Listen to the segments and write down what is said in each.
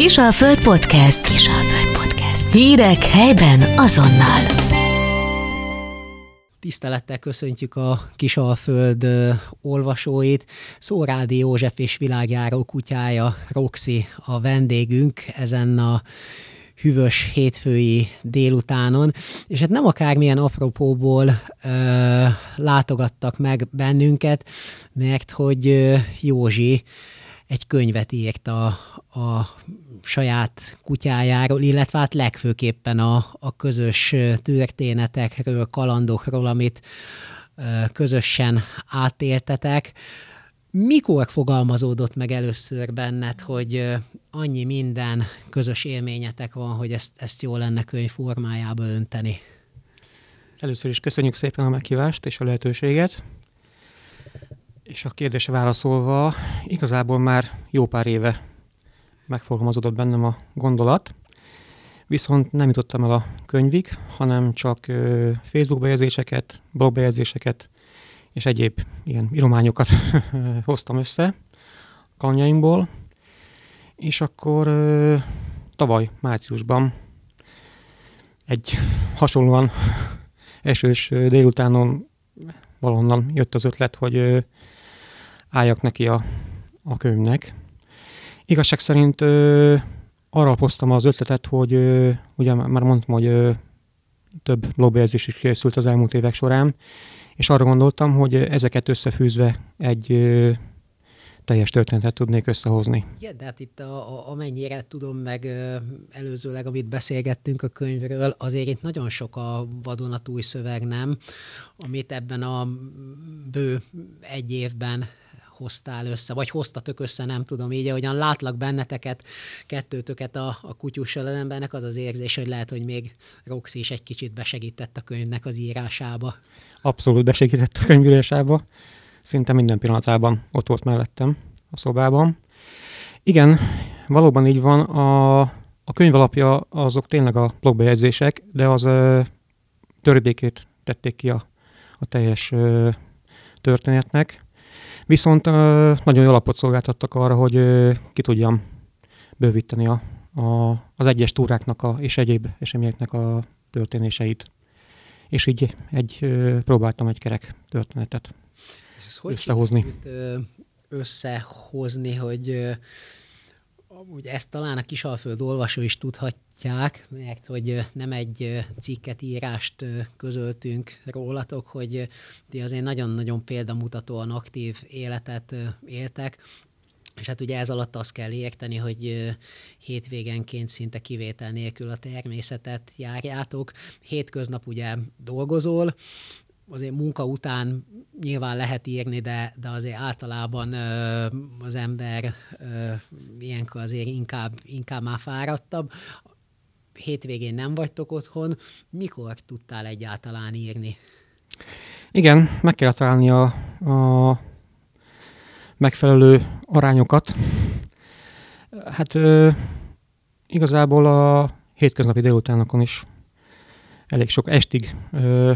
Kisalföld Podcast. Kisalföld Podcast. Hírek helyben azonnal. Tisztelettel köszöntjük a Kisalföld olvasóit. Szórádi József és világjáró kutyája Roxi a vendégünk ezen a hűvös hétfői délutánon, és hát nem akármilyen apropóból ö, látogattak meg bennünket, mert hogy Józsi egy könyvet írt a, a saját kutyájáról, illetve hát legfőképpen a, a közös történetekről, kalandokról, amit közösen átéltetek. Mikor fogalmazódott meg először benned, hogy annyi minden közös élményetek van, hogy ezt, ezt jó lenne könyv formájába önteni? Először is köszönjük szépen a meghívást és a lehetőséget. És a kérdése válaszolva, igazából már jó pár éve megfogalmazódott bennem a gondolat, viszont nem jutottam el a könyvig, hanem csak Facebook bejegyzéseket, blog bejegyzéseket és egyéb ilyen írományokat hoztam össze kanyaimból, és akkor tavaly márciusban egy hasonlóan esős délutánon valahonnan jött az ötlet, hogy álljak neki a, a könyvnek. Igazság szerint ö, arra hoztam az ötletet, hogy ö, ugye már mondtam, hogy ö, több blogbejegyzés is készült az elmúlt évek során, és arra gondoltam, hogy ezeket összefűzve egy ö, teljes történetet tudnék összehozni. Igen, de hát itt a, a, amennyire tudom meg előzőleg, amit beszélgettünk a könyvről, azért itt nagyon sok a vadonatúj szöveg, nem? Amit ebben a bő egy évben hoztál össze, vagy hoztatok össze, nem tudom, így ahogyan látlak benneteket, kettőtöket a, a kutyussal embernek, az az érzés, hogy lehet, hogy még Roxy is egy kicsit besegített a könyvnek az írásába. Abszolút besegített a könyvírásába. Szinte minden pillanatában ott volt mellettem a szobában. Igen, valóban így van. A, a könyv alapja azok tényleg a blogbejegyzések, de az ö, töredékét tették ki a, a teljes ö, történetnek. Viszont nagyon jó alapot szolgáltattak arra, hogy ki tudjam bővíteni a, a, az egyes túráknak a, és egyéb eseményeknek a történéseit. És így egy, próbáltam egy kerek történetet hogy összehozni. összehozni, hogy ugye ezt talán a Kisalföld olvasó is tudhatják, mert hogy nem egy cikket, írást közöltünk rólatok, hogy ti azért nagyon-nagyon példamutatóan aktív életet éltek, és hát ugye ez alatt azt kell érteni, hogy hétvégenként szinte kivétel nélkül a természetet járjátok. Hétköznap ugye dolgozol, azért munka után nyilván lehet írni, de, de azért általában ö, az ember ö, ilyenkor azért inkább, inkább már fáradtabb. Hétvégén nem vagytok otthon. Mikor tudtál egyáltalán írni? Igen, meg kell találni a, a megfelelő arányokat. Hát ö, igazából a hétköznapi délutánokon is elég sok estig ö,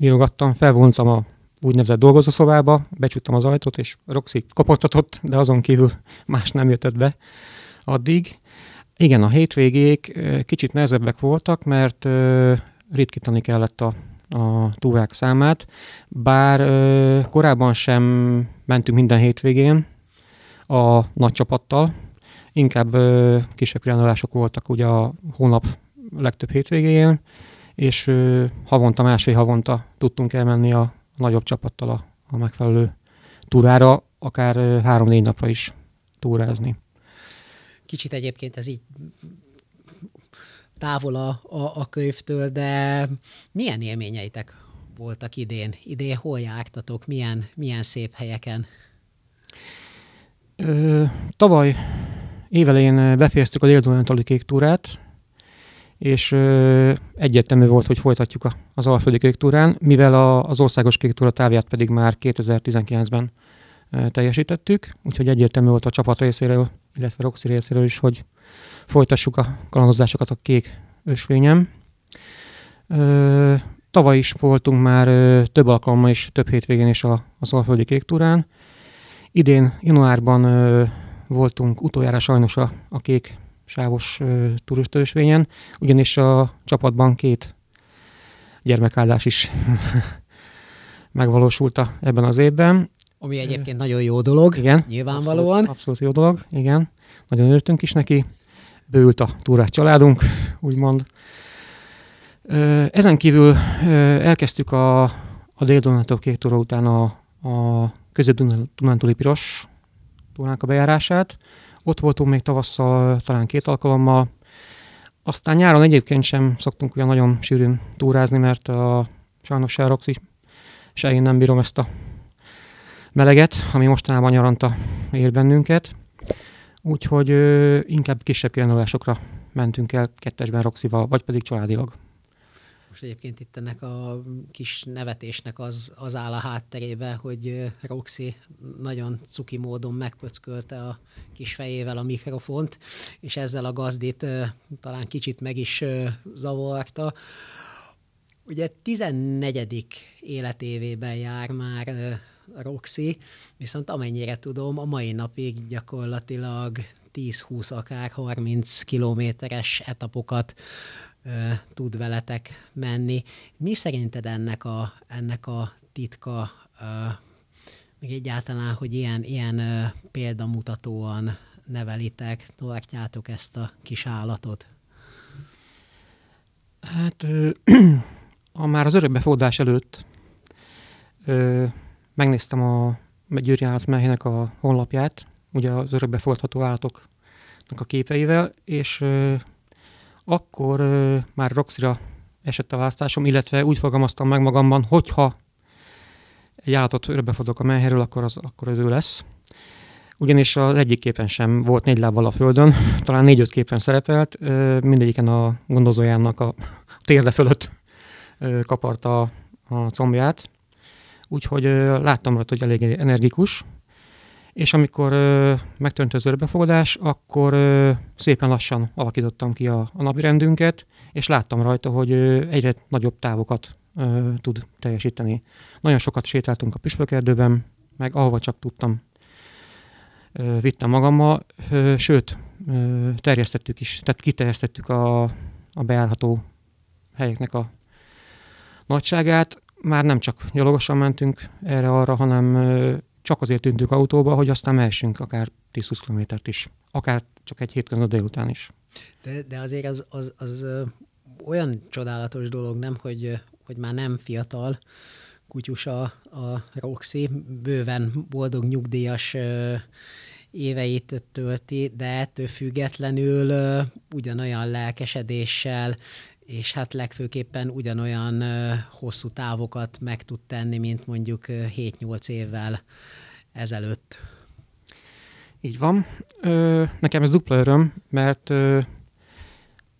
írogattam, felvontam a úgynevezett dolgozószobába, becsüttem az ajtót, és Roxy kopogtatott, de azon kívül más nem jött be addig. Igen, a hétvégék kicsit nehezebbek voltak, mert ritkítani kellett a, a túrák számát, bár korábban sem mentünk minden hétvégén a nagy csapattal, inkább kisebb kirándulások voltak ugye a hónap legtöbb hétvégén, és havonta, másfél havonta tudtunk elmenni a nagyobb csapattal a, a megfelelő túrára, akár három-négy napra is túrázni. Kicsit egyébként ez így távol a, a, a könyvtől, de milyen élményeitek voltak idén? Idén hol jártatok? Milyen, milyen szép helyeken? Ö, tavaly évelején befejeztük a dél kék túrát, és ö, egyértelmű volt, hogy folytatjuk a, az Alföldi Kék Túrán, mivel a, az Országos Kék Túra távját pedig már 2019-ben ö, teljesítettük, úgyhogy egyértelmű volt a csapat részéről, illetve Roxy részéről is, hogy folytassuk a kalandozásokat a kék ösvényem. Ö, tavaly is voltunk már ö, több alkalommal is, több hétvégén is a, az Alföldi Kék Túrán. Idén, januárban ö, voltunk utoljára sajnos a, a kék sávos turistaösvényen, ugyanis a csapatban két gyermekáldás is megvalósult ebben az évben. Ami egyébként nagyon jó dolog, igen, nyilvánvalóan. Abszolút, abszolút jó dolog, igen. Nagyon örültünk is neki. Bőült a túrát családunk, úgymond. Ezen kívül elkezdtük a, a dél két túra után a, a közép-dunántúli piros túránk a bejárását. Ott voltunk még tavasszal talán két alkalommal. Aztán nyáron egyébként sem szoktunk olyan nagyon sűrűn túrázni, mert a, sajnos Roxy, se én nem bírom ezt a meleget, ami mostanában nyaranta ér bennünket. Úgyhogy ö, inkább kisebb kirándulásokra mentünk el kettesben Roxival, vagy pedig családilag. Most egyébként itt ennek a kis nevetésnek az, az áll a hátterében, hogy Roxy nagyon cuki módon megpöckölte a kis fejével a mikrofont, és ezzel a gazdit talán kicsit meg is zavarta. Ugye 14. életévében jár már Roxy, viszont amennyire tudom, a mai napig gyakorlatilag 10-20, akár 30 kilométeres etapokat tud veletek menni. Mi szerinted ennek a, ennek a titka, még egyáltalán, hogy ilyen, ilyen példamutatóan nevelitek, tartjátok ezt a kis állatot? Hát a, már az örökbefogadás előtt ö, megnéztem a Győri Állatmelyhének a honlapját, ugye az örökbefogadható állatoknak a képeivel, és ö, akkor ö, már Roxira esett a választásom, illetve úgy fogalmaztam meg magamban, hogyha egy állatot örökbefogok a menhelyről, akkor az, akkor az ő lesz. Ugyanis az egyik képen sem volt négy lábbal a földön, talán négy-öt képen szerepelt, ö, mindegyiken a gondozójának a térde fölött kaparta a combját. Úgyhogy láttam rajta, hogy elég energikus, és amikor ö, megtörtént az örbefogadás, akkor szépen lassan alakítottam ki a, a napi rendünket, és láttam rajta, hogy egyre nagyobb távokat ö, tud teljesíteni. Nagyon sokat sétáltunk a püspökerdőben, meg ahova csak tudtam, ö, vittem magammal, ö, sőt, ö, terjesztettük is, tehát kiterjesztettük a, a bejárható helyeknek a nagyságát. Már nem csak gyalogosan mentünk erre-arra, hanem csak azért tűntünk autóba, hogy aztán mehessünk akár 10-20 kilométert is, akár csak egy hétközben délután is. De, de azért az, az, az olyan csodálatos dolog, nem, hogy, hogy már nem fiatal kutyus a, a Roxy, bőven boldog nyugdíjas éveit tölti, de ettől függetlenül ugyanolyan lelkesedéssel, és hát legfőképpen ugyanolyan hosszú távokat meg tud tenni, mint mondjuk 7-8 évvel ezelőtt. Így van. Ö, nekem ez dupla öröm, mert ö,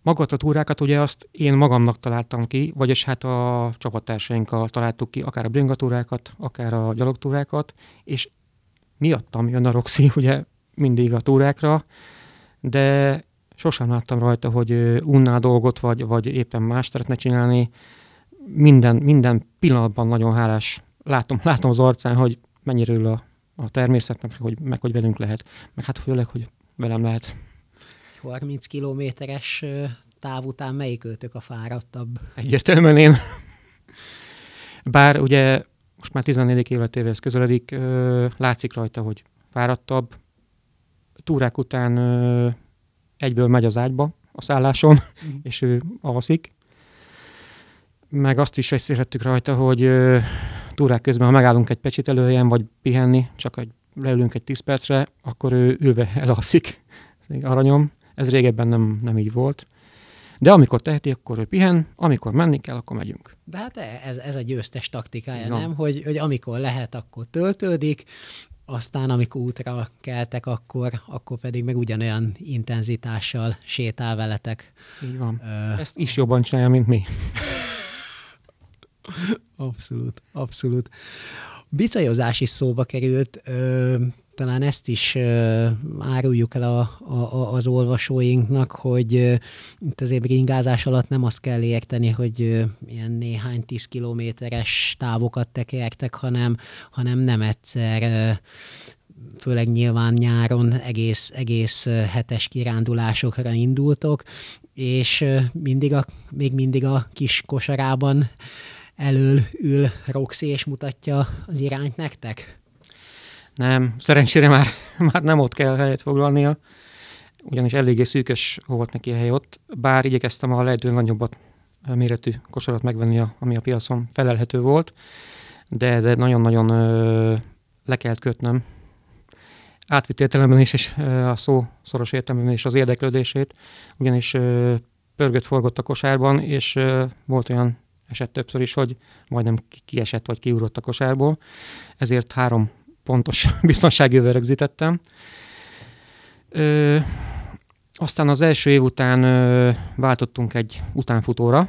magat a túrákat ugye azt én magamnak találtam ki, vagyis hát a csapattársainkkal találtuk ki, akár a bringatúrákat, akár a gyalogtúrákat, és miattam jön a Roxy ugye mindig a túrákra, de sosem láttam rajta, hogy unná dolgot, vagy, vagy éppen más szeretne csinálni. Minden, minden pillanatban nagyon hálás. Látom, látom az arcán, hogy mennyire ül a, a természetnek, meg hogy, meg hogy velünk lehet. Meg hát főleg, hogy velem lehet. 30 kilométeres táv után melyik őtök a fáradtabb? Egyértelműen én. Bár ugye most már 14. életével közeledik, látszik rajta, hogy fáradtabb. Túrák után egyből megy az ágyba a szálláson, mm. és ő alszik. Meg azt is észrevettük rajta, hogy ö, túrák közben, ha megállunk egy pecsit előhelyen, vagy pihenni, csak egy, leülünk egy 10 percre, akkor ő ülve elalszik. Ez aranyom. Ez régebben nem, nem így volt. De amikor teheti, akkor ő pihen, amikor menni kell, akkor megyünk. De hát ez, ez a győztes taktikája, no. nem? Hogy, hogy amikor lehet, akkor töltődik, aztán amikor útra keltek, akkor, akkor pedig meg ugyanolyan intenzitással sétál veletek. Így van. Ö... Ezt is jobban csinálja, mint mi. abszolút, abszolút. Bicajozás is szóba került. Ö, talán ezt is áruljuk el a, a, az olvasóinknak, hogy itt azért bringázás alatt nem azt kell érteni, hogy ilyen néhány tíz kilométeres távokat tekertek, hanem, hanem nem egyszer főleg nyilván nyáron egész, egész hetes kirándulásokra indultok, és mindig a, még mindig a kis kosarában elől ül Roxy, és mutatja az irányt nektek? Nem, szerencsére már, már nem ott kell helyet foglalnia, ugyanis eléggé szűkös volt neki a hely ott, bár igyekeztem a lehető nagyobbat méretű kosarat megvenni, ami a piacon felelhető volt, de, de nagyon-nagyon le kellett kötnöm. Átvitt értelemben is, és a szó szoros értelemben is az érdeklődését, ugyanis pörgött forgott a kosárban, és volt olyan eset többször is, hogy majdnem kiesett vagy kiúrott a kosárból, ezért három pontos biztonsági rögzítettem. Ö, aztán az első év után ö, váltottunk egy utánfutóra,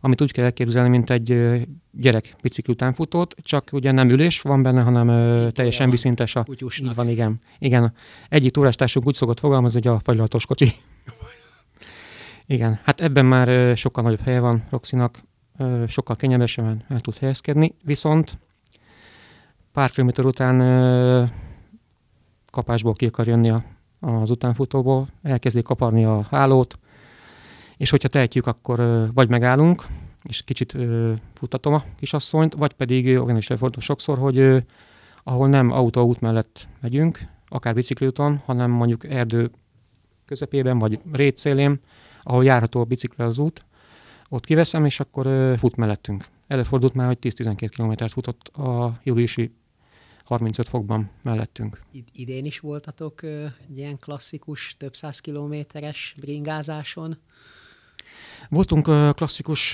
amit úgy kell elképzelni, mint egy ö, gyerek bicikli utánfutót, csak ugye nem ülés van benne, hanem ö, teljesen viszintes a... Kutyusnak. Van, igen. Igen. Egyik túrástársunk úgy szokott fogalmazni, hogy a fagylaltos kocsi. igen. Hát ebben már ö, sokkal nagyobb helye van Roxinak, ö, sokkal kényelmesebben el tud helyezkedni, viszont pár kilométer után ö, kapásból ki akar jönni a, az utánfutóból, elkezdi kaparni a hálót, és hogyha tehetjük, akkor vagy megállunk, és kicsit ö, futtatom a kisasszonyt, vagy pedig olyan is előfordul sokszor, hogy ahol nem autóút mellett megyünk, akár bicikliúton, hanem mondjuk erdő közepében, vagy rét szélén, ahol járható a bicikli az út, ott kiveszem, és akkor fut mellettünk. Előfordult már, hogy 10-12 kilométert futott a júliusi 35 fokban mellettünk. Id- idén is voltatok egy ilyen klasszikus, több száz kilométeres bringázáson? Voltunk klasszikus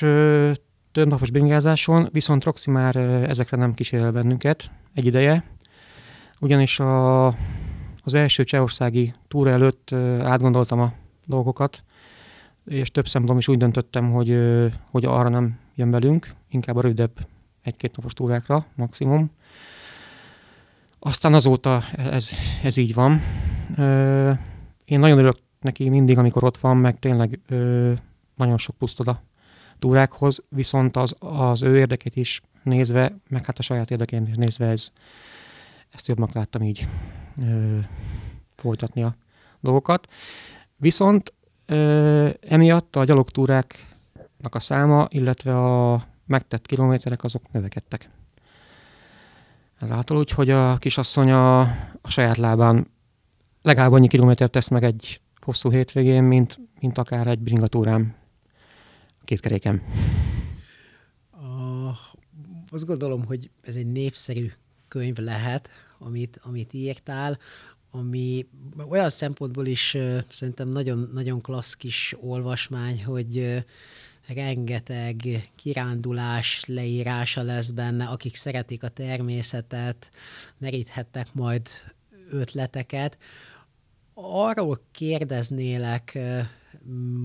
több napos bringázáson, viszont Roxy már ezekre nem kísérel bennünket egy ideje, ugyanis a, az első csehországi túra előtt átgondoltam a dolgokat, és több szempontból is úgy döntöttem, hogy, hogy arra nem jön velünk, inkább a rövidebb egy-két napos túrákra maximum. Aztán azóta ez, ez így van. Én nagyon örülök neki mindig, amikor ott van, meg tényleg nagyon sok pusztod a túrákhoz, viszont az, az ő érdekét is nézve, meg hát a saját érdekét is nézve, ez, ezt jobbnak láttam így ö, folytatni a dolgokat. Viszont ö, emiatt a gyalogtúráknak a száma, illetve a megtett kilométerek azok növekedtek. Ezáltal úgy, hogy a kisasszony a, a saját lábán legalább annyi kilométert tesz meg egy hosszú hétvégén, mint, mint akár egy bringatúrám két keréken. A, azt gondolom, hogy ez egy népszerű könyv lehet, amit, amit írtál, ami olyan szempontból is uh, szerintem nagyon, nagyon klassz kis olvasmány, hogy uh, rengeteg kirándulás leírása lesz benne, akik szeretik a természetet, meríthettek majd ötleteket. Arról kérdeznélek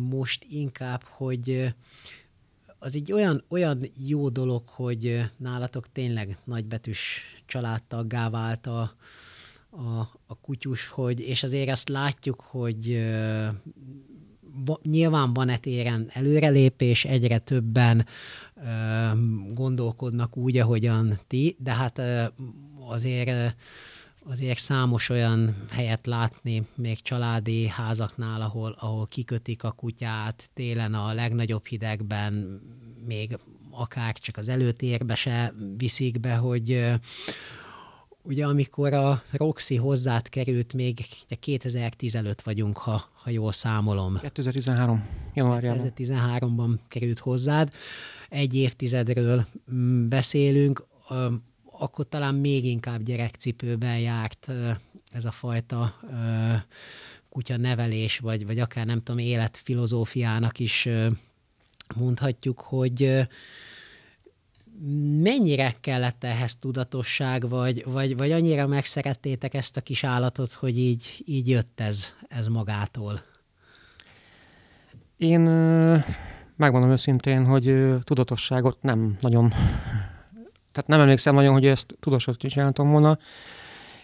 most inkább, hogy az egy olyan, olyan jó dolog, hogy nálatok tényleg nagybetűs családtaggá vált a, a, a kutyus, hogy, és azért azt látjuk, hogy nyilván van e téren előrelépés, egyre többen uh, gondolkodnak úgy, ahogyan ti, de hát azért azért számos olyan helyet látni, még családi házaknál, ahol, ahol kikötik a kutyát, télen a legnagyobb hidegben, még akár csak az előtérbe se viszik be, hogy ugye amikor a Roxy hozzád került, még 2010 előtt vagyunk, ha, ha jól számolom. 2013. januárjában. 2013-ban került hozzád. Egy évtizedről mm, beszélünk akkor talán még inkább gyerekcipőben járt ez a fajta kutya nevelés, vagy, vagy akár nem tudom, életfilozófiának is mondhatjuk, hogy mennyire kellett ehhez tudatosság, vagy, vagy, vagy annyira megszerettétek ezt a kis állatot, hogy így, így jött ez, ez magától? Én megmondom őszintén, hogy tudatosságot nem nagyon tehát nem emlékszem nagyon, hogy ezt tudosat csináltam volna.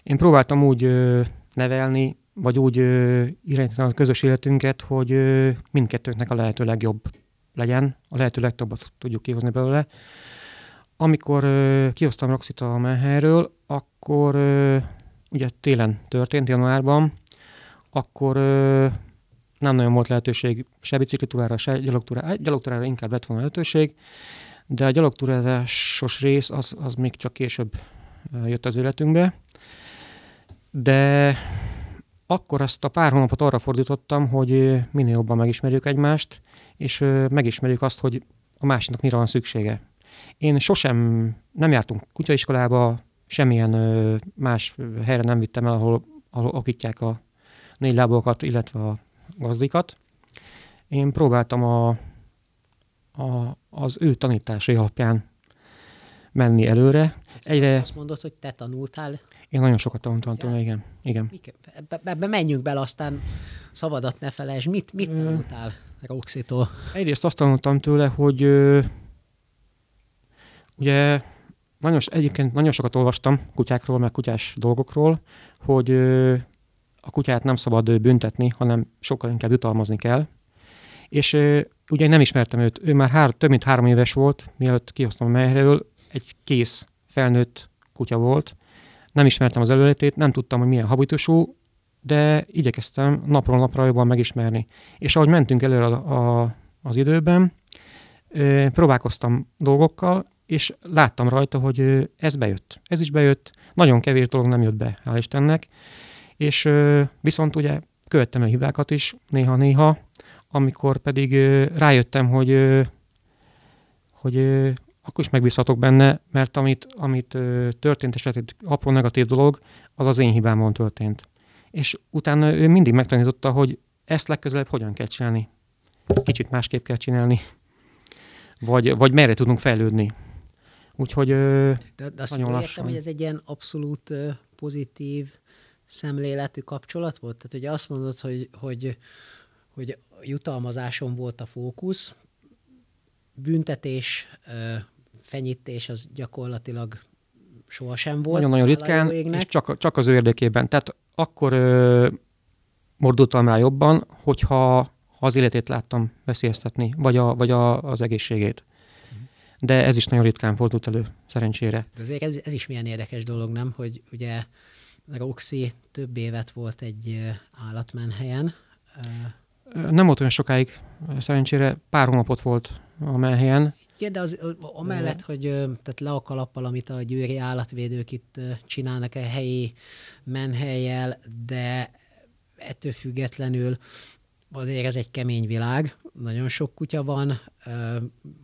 Én próbáltam úgy nevelni, vagy úgy irányítani a közös életünket, hogy mindkettőnknek a lehető legjobb legyen, a lehető legtöbbet tudjuk kihozni belőle. Amikor ö, kihoztam Roxit a menhelyről, akkor ö, ugye télen történt, januárban, akkor ö, nem nagyon volt lehetőség se biciklitúrára, se gyalogtúrára, gyalogtúrára inkább lett volna lehetőség, de a gyalogtúrázásos rész az, az még csak később jött az életünkbe. De akkor azt a pár hónapot arra fordítottam, hogy minél jobban megismerjük egymást, és megismerjük azt, hogy a másiknak mire van szüksége. Én sosem nem jártunk kutyaiskolába, semmilyen más helyre nem vittem el, ahol, ahol okítják a négy lábokat, illetve a gazdikat. Én próbáltam a, a, az ő tanításai alapján menni előre. Egyre... Azt mondod, hogy te tanultál? Én nagyon sokat tanultam tőle, igen. igen. Ebbe, ebbe menjünk bele, aztán szabadat ne felejtsd. Mit, mit tanultál Roxitól? Egyrészt azt tanultam tőle, hogy ö, ugye nagyon, egyébként nagyon sokat olvastam kutyákról, meg kutyás dolgokról, hogy a kutyát nem szabad büntetni, hanem sokkal inkább jutalmazni kell. És ugye én nem ismertem őt, ő már hár, több mint három éves volt, mielőtt kihoztam a melyről, egy kész felnőtt kutya volt. Nem ismertem az előletét, nem tudtam, hogy milyen habitusú, de igyekeztem napról napra jobban megismerni. És ahogy mentünk előre a, a, az időben, próbálkoztam dolgokkal, és láttam rajta, hogy ez bejött. Ez is bejött, nagyon kevés dolog nem jött be, hál' Istennek. És viszont ugye követtem a hibákat is néha-néha, amikor pedig rájöttem, hogy, hogy akkor is megbízhatok benne, mert amit, amit történt esetleg apró negatív dolog, az az én hibámon történt. És utána ő mindig megtanította, hogy ezt legközelebb hogyan kell csinálni. Kicsit másképp kell csinálni. Vagy, vagy merre tudunk fejlődni. Úgyhogy de, de azt nagyon lassan. Értem, hogy ez egy ilyen abszolút pozitív szemléletű kapcsolat volt? Tehát ugye azt mondod, hogy, hogy, hogy jutalmazáson volt a fókusz, büntetés, fenyítés az gyakorlatilag sohasem volt. Nagyon-nagyon ritkán, és csak, csak az ő érdekében. Tehát akkor ö, mordultam rá jobban, hogyha az életét láttam veszélyeztetni, vagy, a, vagy a, az egészségét. De ez is nagyon ritkán fordult elő, szerencsére. De azért ez, ez is milyen érdekes dolog, nem? Hogy ugye Roxy több évet volt egy állatmenhelyen. Nem volt olyan sokáig, szerencsére pár hónapot volt a menhelyen. Igen, de az, amellett, hogy tehát le a kalappal, amit a győri állatvédők itt csinálnak a helyi menhelyel, de ettől függetlenül azért ez egy kemény világ, nagyon sok kutya van,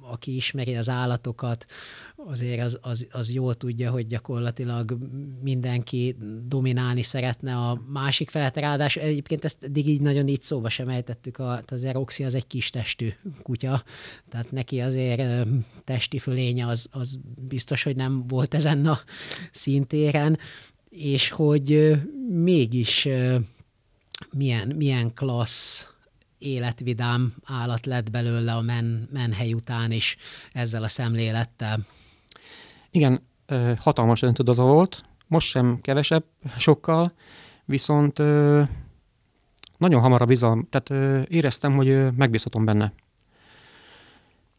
aki ismeri az állatokat, azért az, az, az jól tudja, hogy gyakorlatilag mindenki dominálni szeretne a másik felet. Ráadásul egyébként ezt eddig így nagyon így szóba sem ejtettük, a, az Eroxi az egy kis testű kutya, tehát neki azért testi fölénye az, az biztos, hogy nem volt ezen a szintéren, és hogy mégis milyen, milyen klassz életvidám állat lett belőle a men, menhely után is ezzel a szemlélettel. Igen, hatalmas öntudata volt, most sem kevesebb, sokkal, viszont nagyon hamar a bizalom, tehát éreztem, hogy megbízhatom benne.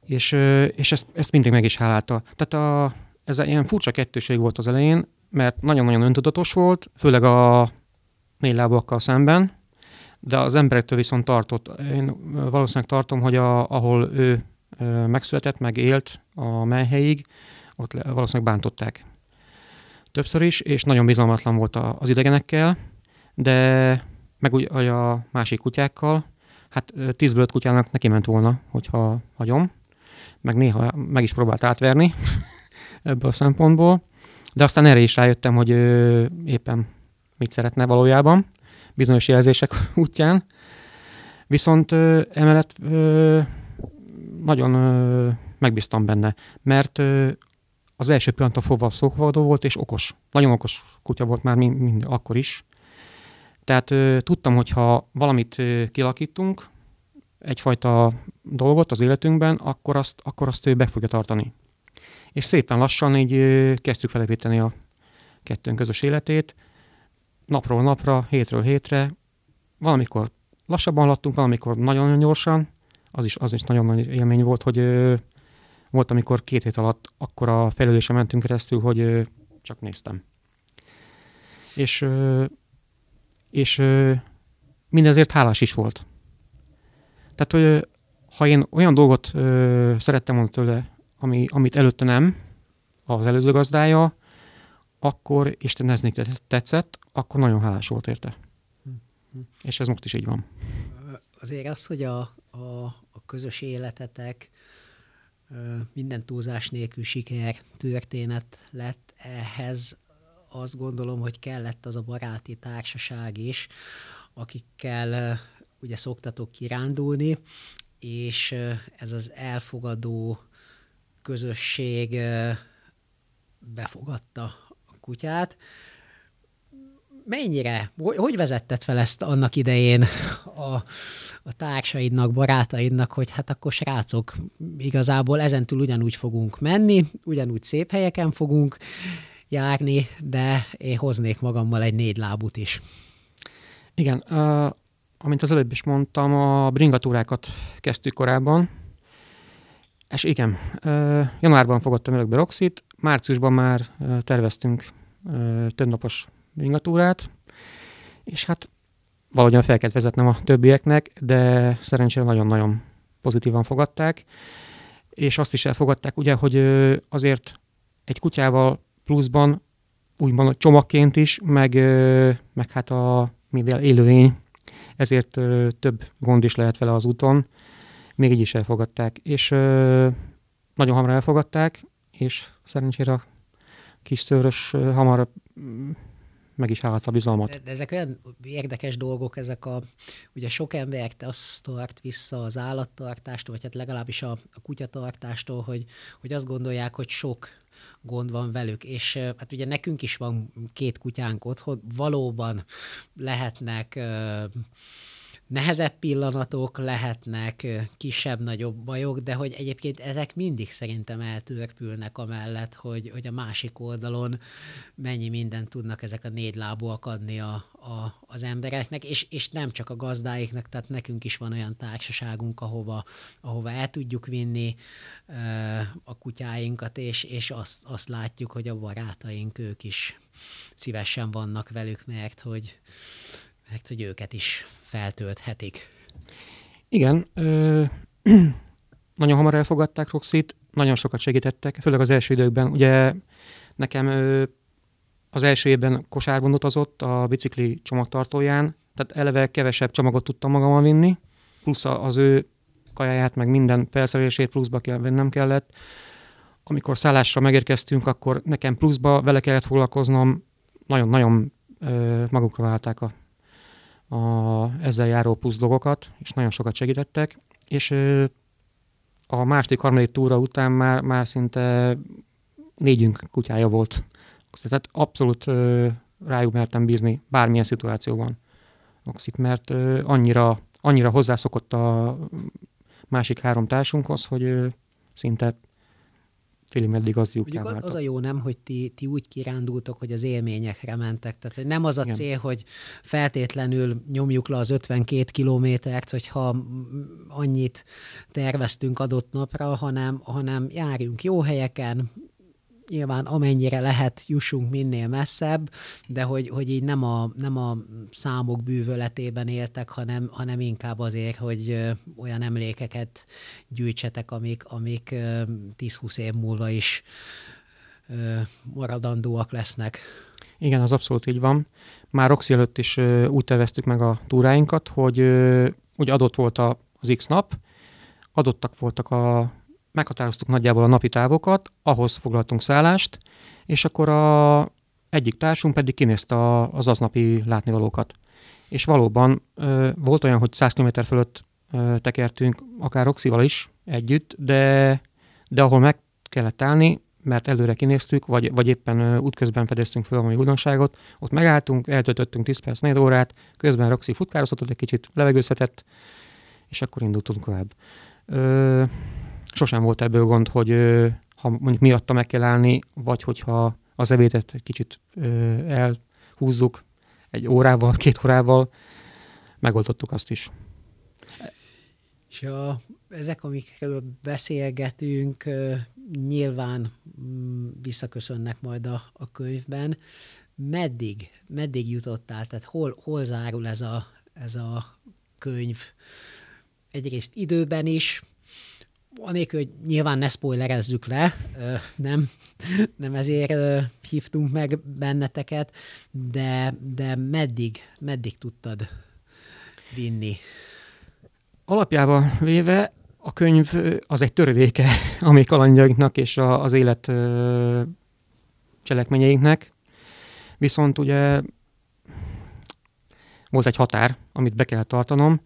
És, és ezt, ezt mindig meg is hálálta. Tehát a, ez ilyen furcsa kettőség volt az elején, mert nagyon-nagyon öntudatos volt, főleg a négy lábakkal szemben, de az emberektől viszont tartott. Én valószínűleg tartom, hogy a, ahol ő megszületett, meg élt a menhelyig, ott valószínűleg bántották. Többször is, és nagyon bizalmatlan volt az idegenekkel, de meg úgy a másik kutyákkal, hát tízből öt kutyának neki ment volna, hogyha hagyom, meg néha meg is próbált átverni ebből a szempontból, de aztán erre is rájöttem, hogy éppen mit szeretne valójában, bizonyos jelzések útján. Viszont ö, emellett ö, nagyon ö, megbíztam benne, mert ö, az első pillanattól fogva szókvadó volt, és okos. Nagyon okos kutya volt már mind, mind akkor is. Tehát ö, tudtam, hogy ha valamit ö, kilakítunk, egyfajta dolgot az életünkben, akkor azt, akkor azt ő be fogja tartani. És szépen lassan így ö, kezdtük felépíteni a kettőnk közös életét, napról napra, hétről hétre, valamikor lassabban haladtunk, valamikor nagyon-nagyon gyorsan, az is, az is nagyon nagy élmény volt, hogy ö, volt, amikor két hét alatt akkora fejlődésen mentünk keresztül, hogy ö, csak néztem. És, és mindezért hálás is volt. Tehát, hogy ha én olyan dolgot ö, szerettem volna tőle, ami, amit előtte nem, az előző gazdája, akkor, és ez tetszett, akkor nagyon hálás volt érte. Hm. És ez most is így van. Azért az, hogy a, a, a közös életetek minden túlzás nélkül siker történet lett, ehhez azt gondolom, hogy kellett az a baráti társaság is, akikkel ugye szoktatok kirándulni, és ez az elfogadó közösség befogadta a kutyát. Mennyire, hogy vezetted fel ezt annak idején a, a társaidnak, barátaidnak, hogy hát akkor srácok, igazából ezentúl ugyanúgy fogunk menni, ugyanúgy szép helyeken fogunk járni, de én hoznék magammal egy négy lábút is. Igen, uh, amint az előbb is mondtam, a bringatúrákat kezdtük korábban, és igen, uh, januárban fogadtam örökbe Roxit, márciusban már uh, terveztünk uh, többnapos bringatúrát, és hát valahogyan fel kellett vezetnem a többieknek, de szerencsére nagyon-nagyon pozitívan fogadták, és azt is elfogadták, ugye, hogy azért egy kutyával pluszban úgymond csomagként is, meg, meg hát a mivel élőlény, ezért több gond is lehet vele az úton, még így is elfogadták. És nagyon hamar elfogadták, és szerencsére a kis szőrös hamar meg is állhat a bizalmat. De, de ezek olyan érdekes dolgok, ezek a, ugye sok ember azt tart vissza az állattartástól, vagy hát legalábbis a, a kutyatartástól, hogy, hogy azt gondolják, hogy sok gond van velük, és hát ugye nekünk is van két kutyánk otthon, valóban lehetnek nehezebb pillanatok, lehetnek kisebb-nagyobb bajok, de hogy egyébként ezek mindig szerintem eltörpülnek amellett, hogy, hogy a másik oldalon mennyi mindent tudnak ezek a négy lábúak adni a, a, az embereknek, és, és nem csak a gazdáiknak, tehát nekünk is van olyan társaságunk, ahova, ahova el tudjuk vinni a kutyáinkat, és, és azt, azt látjuk, hogy a barátaink ők is szívesen vannak velük, mert hogy, mert hogy őket is feltölthetik. Igen, ö, nagyon hamar elfogadták Roxit, nagyon sokat segítettek, főleg az első időkben. Ugye nekem ö, az első évben kosárban utazott a bicikli csomagtartóján, tehát eleve kevesebb csomagot tudtam magammal vinni, plusz az ő kajáját, meg minden felszerelését pluszba kell vennem kellett. Amikor szállásra megérkeztünk, akkor nekem pluszba vele kellett foglalkoznom, nagyon-nagyon magukra válták a a ezzel járó plusz dolgokat, és nagyon sokat segítettek, és a második, harmadik túra után már, már szinte négyünk kutyája volt. Tehát abszolút rájuk mertem bízni bármilyen szituációban. Mert annyira, annyira hozzászokott a másik három társunkhoz, hogy szinte félig meddig az Mondjuk az a jó nem, hogy ti, ti úgy kirándultok, hogy az élményekre mentek. Tehát nem az a Igen. cél, hogy feltétlenül nyomjuk le az 52 kilométert, hogyha annyit terveztünk adott napra, hanem, hanem járjunk jó helyeken, nyilván amennyire lehet, jussunk minél messzebb, de hogy, hogy így nem a, nem a számok bűvöletében éltek, hanem, hanem inkább azért, hogy olyan emlékeket gyűjtsetek, amik, amik 10-20 év múlva is maradandóak lesznek. Igen, az abszolút így van. Már Roxy előtt is úgy terveztük meg a túráinkat, hogy ugye adott volt az X nap, adottak voltak a meghatároztuk nagyjából a napi távokat, ahhoz foglaltunk szállást, és akkor a egyik társunk pedig kinézte a, az aznapi látnivalókat. És valóban ö, volt olyan, hogy 100 km fölött ö, tekertünk, akár Roxival is együtt, de, de ahol meg kellett állni, mert előre kinéztük, vagy, vagy éppen ö, útközben fedeztünk fel valami újdonságot, ott megálltunk, eltöltöttünk 10 perc, 4 órát, közben Roxy futkározott, egy kicsit levegőzhetett, és akkor indultunk tovább. Ö, sosem volt ebből gond, hogy ha mondjuk miatta meg kell állni, vagy hogyha az evétet egy kicsit elhúzzuk egy órával, két órával, megoldottuk azt is. És a, ezek, amikről beszélgetünk, nyilván mm, visszaköszönnek majd a, a könyvben, meddig, meddig jutottál, tehát hol, hol zárul ez a, ez a könyv? Egyrészt időben is, anélkül, hogy nyilván ne spoilerezzük le, nem, nem ezért hívtunk meg benneteket, de, de meddig, meddig tudtad vinni? Alapjában véve a könyv az egy törvéke a mi kalandjainknak és a, az élet cselekményeinknek, viszont ugye volt egy határ, amit be kell tartanom,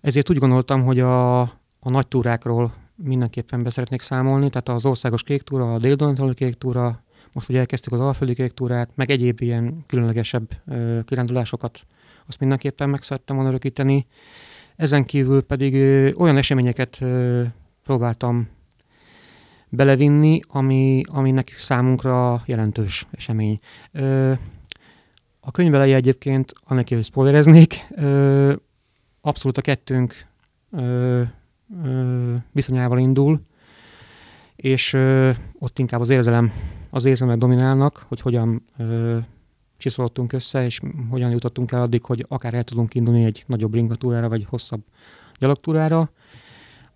ezért úgy gondoltam, hogy a, a nagy túrákról mindenképpen be szeretnék számolni, tehát az országos kék túra, a dél kék túra, most ugye elkezdtük az alföldi kék túrát, meg egyéb ilyen különlegesebb ö, kirándulásokat, azt mindenképpen meg szerettem volna örökíteni. Ezen kívül pedig ö, olyan eseményeket ö, próbáltam belevinni, ami, aminek számunkra jelentős esemény. Ö, a könyv elejé egyébként, annak hogy spoilereznék, ö, abszolút a kettőnk ö, viszonyával indul, és ott inkább az érzelem, az érzelmek dominálnak, hogy hogyan csiszolottunk össze, és hogyan jutottunk el addig, hogy akár el tudunk indulni egy nagyobb ringatúrára, vagy hosszabb gyalogtúrára.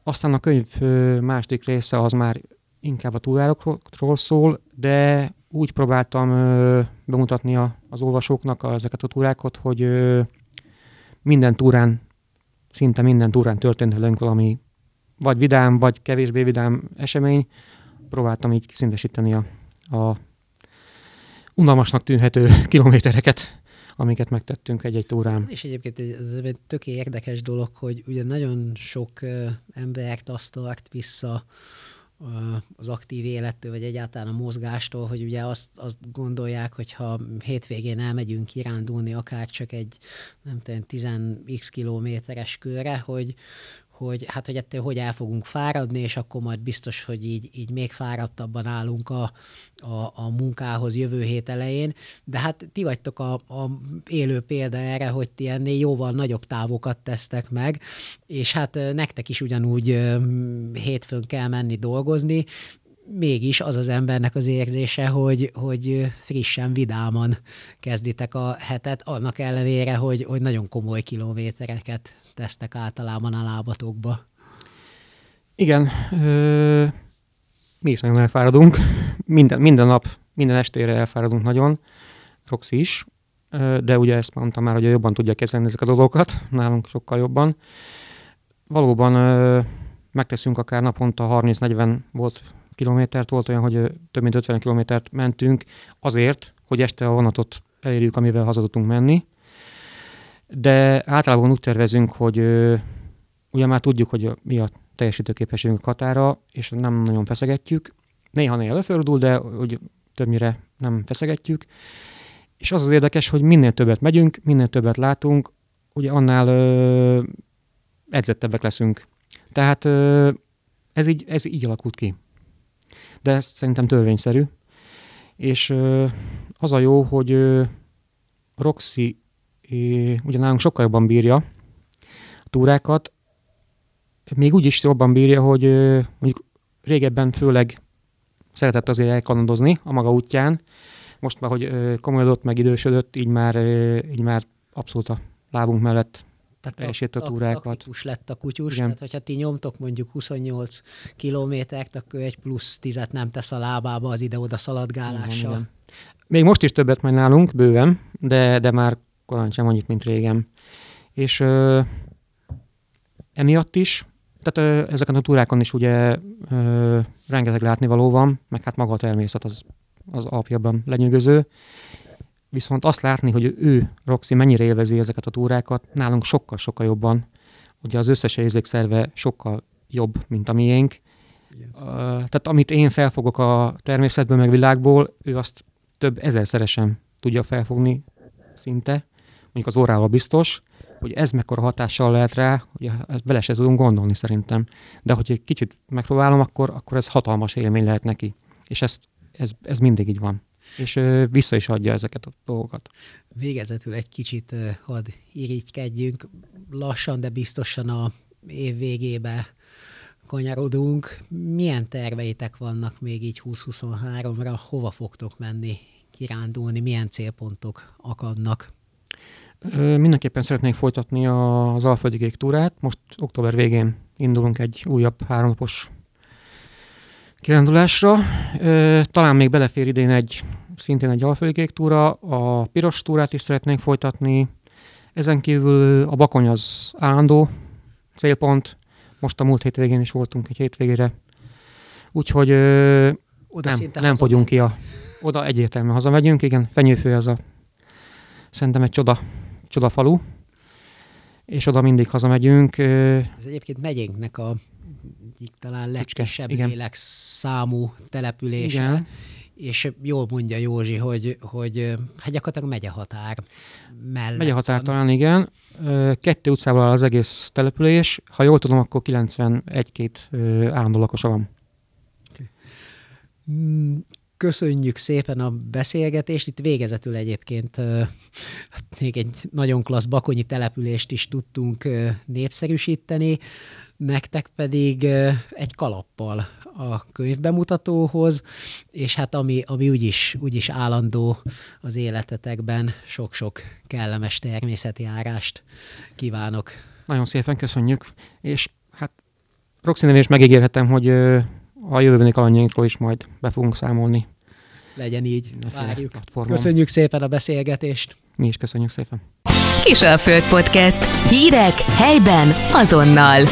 Aztán a könyv második része az már inkább a túrárokról szól, de úgy próbáltam ö, bemutatni a, az olvasóknak a, ezeket a túrákat, hogy ö, minden túrán, szinte minden túrán történt velünk valami vagy vidám, vagy kevésbé vidám esemény. Próbáltam így szintesíteni a, a unalmasnak tűnhető kilométereket, amiket megtettünk egy-egy túrán. És egyébként ez egy tök érdekes dolog, hogy ugye nagyon sok embert azt tart vissza az aktív élettől, vagy egyáltalán a mozgástól, hogy ugye azt, azt gondolják, hogy ha hétvégén elmegyünk kirándulni akár csak egy, nem tudom, 10x kilométeres körre, hogy, hogy hát, hogy ettől hogy el fogunk fáradni, és akkor majd biztos, hogy így, így még fáradtabban állunk a, a, a munkához jövő hét elején, de hát ti vagytok a, a élő példa erre, hogy ti ennél jóval nagyobb távokat tesztek meg, és hát nektek is ugyanúgy hétfőn kell menni dolgozni, mégis az az embernek az érzése, hogy, hogy frissen, vidáman kezditek a hetet, annak ellenére, hogy, hogy nagyon komoly kilométereket tesztek általában a lábatokba. Igen, ö, mi is nagyon elfáradunk. Minden, minden nap, minden estére elfáradunk nagyon. Roxy is, ö, de ugye ezt mondtam már, hogy jobban tudja kezelni ezeket a dolgokat, nálunk sokkal jobban. Valóban ö, megteszünk akár naponta 30-40 volt kilométert, volt olyan, hogy több mint 50 kilométert mentünk azért, hogy este a vonatot elérjük, amivel haza tudtunk menni de általában úgy tervezünk, hogy ö, ugye már tudjuk, hogy mi a teljesítőképességünk határa, és nem nagyon feszegetjük. Néha-néha előfordul, de hogy többnyire nem feszegetjük. És az az érdekes, hogy minél többet megyünk, minél többet látunk, ugye annál ö, edzettebbek leszünk. Tehát ö, ez, így, ez így alakult ki. De ez szerintem törvényszerű. És ö, az a jó, hogy ö, Roxy ugye nálunk sokkal jobban bírja a túrákat, még úgy is jobban bírja, hogy mondjuk régebben főleg szeretett azért elkalandozni a maga útján, most már, hogy komolyodott, meg idősödött, így már, így már abszolút a lábunk mellett tehát teljesít a, a túrákat. Taktikus lett a kutyus, Igen. tehát hogyha ti nyomtok mondjuk 28 kilométert, akkor egy plusz tizet nem tesz a lábába az ide-oda szaladgálással. Igen, igen. Még most is többet megy nálunk, bőven, de, de már sem annyit, mint régen. És ö, emiatt is, tehát ö, ezeken a túrákon is ugye ö, rengeteg látnivaló van, meg hát maga a természet az, az alapjában lenyűgöző. Viszont azt látni, hogy ő, Roxy, mennyire élvezi ezeket a túrákat, nálunk sokkal-sokkal jobban. Ugye az összes érzékszerve sokkal jobb, mint a miénk. Uh, tehát amit én felfogok a természetből, meg világból, ő azt több ezerszeresen tudja felfogni szinte mondjuk az órával biztos, hogy ez mekkora hatással lehet rá, hogy ezt bele se tudunk gondolni szerintem. De hogy egy kicsit megpróbálom, akkor, akkor ez hatalmas élmény lehet neki. És ezt, ez, ez mindig így van. És ö, vissza is adja ezeket a dolgokat. Végezetül egy kicsit ö, hadd irigykedjünk. Lassan, de biztosan a év végébe kanyarodunk. Milyen terveitek vannak még így 2023-ra? Hova fogtok menni kirándulni, milyen célpontok akadnak? Mindenképpen szeretnék folytatni az Alföldi túrát. Most október végén indulunk egy újabb háromnapos kirándulásra. Talán még belefér idén egy, szintén egy Alföldi Kék túra, a Piros túrát is szeretnénk folytatni. Ezen kívül a Bakony az állandó célpont. Most a múlt hétvégén is voltunk egy hétvégére. Úgyhogy Oda nem, nem fogyunk ki a... Oda egyértelműen hazamegyünk, igen. Fenyőfő az a szerintem egy csoda csoda falu, és oda mindig hazamegyünk. Ez egyébként megyénknek a talán legkisebb számú települése. Igen. És jól mondja Józsi, hogy, hogy hát gyakorlatilag megyehatár mellett. Megyehatár van. talán, igen. Kettő utcával az egész település. Ha jól tudom, akkor 91-két állandó lakosa van. Köszönjük szépen a beszélgetést. Itt végezetül egyébként hát még egy nagyon klassz bakonyi települést is tudtunk népszerűsíteni, nektek pedig egy kalappal a könyvbemutatóhoz, és hát ami, ami úgyis, úgyis állandó az életetekben, sok-sok kellemes természeti járást kívánok. Nagyon szépen köszönjük, és hát Roxy is megígérhetem, hogy a jövőbeni kalandjainkról is majd be fogunk számolni. Legyen így, várjuk. Platformon. Köszönjük szépen a beszélgetést. Mi is köszönjük szépen. Kisalföld Podcast. Hírek helyben azonnal.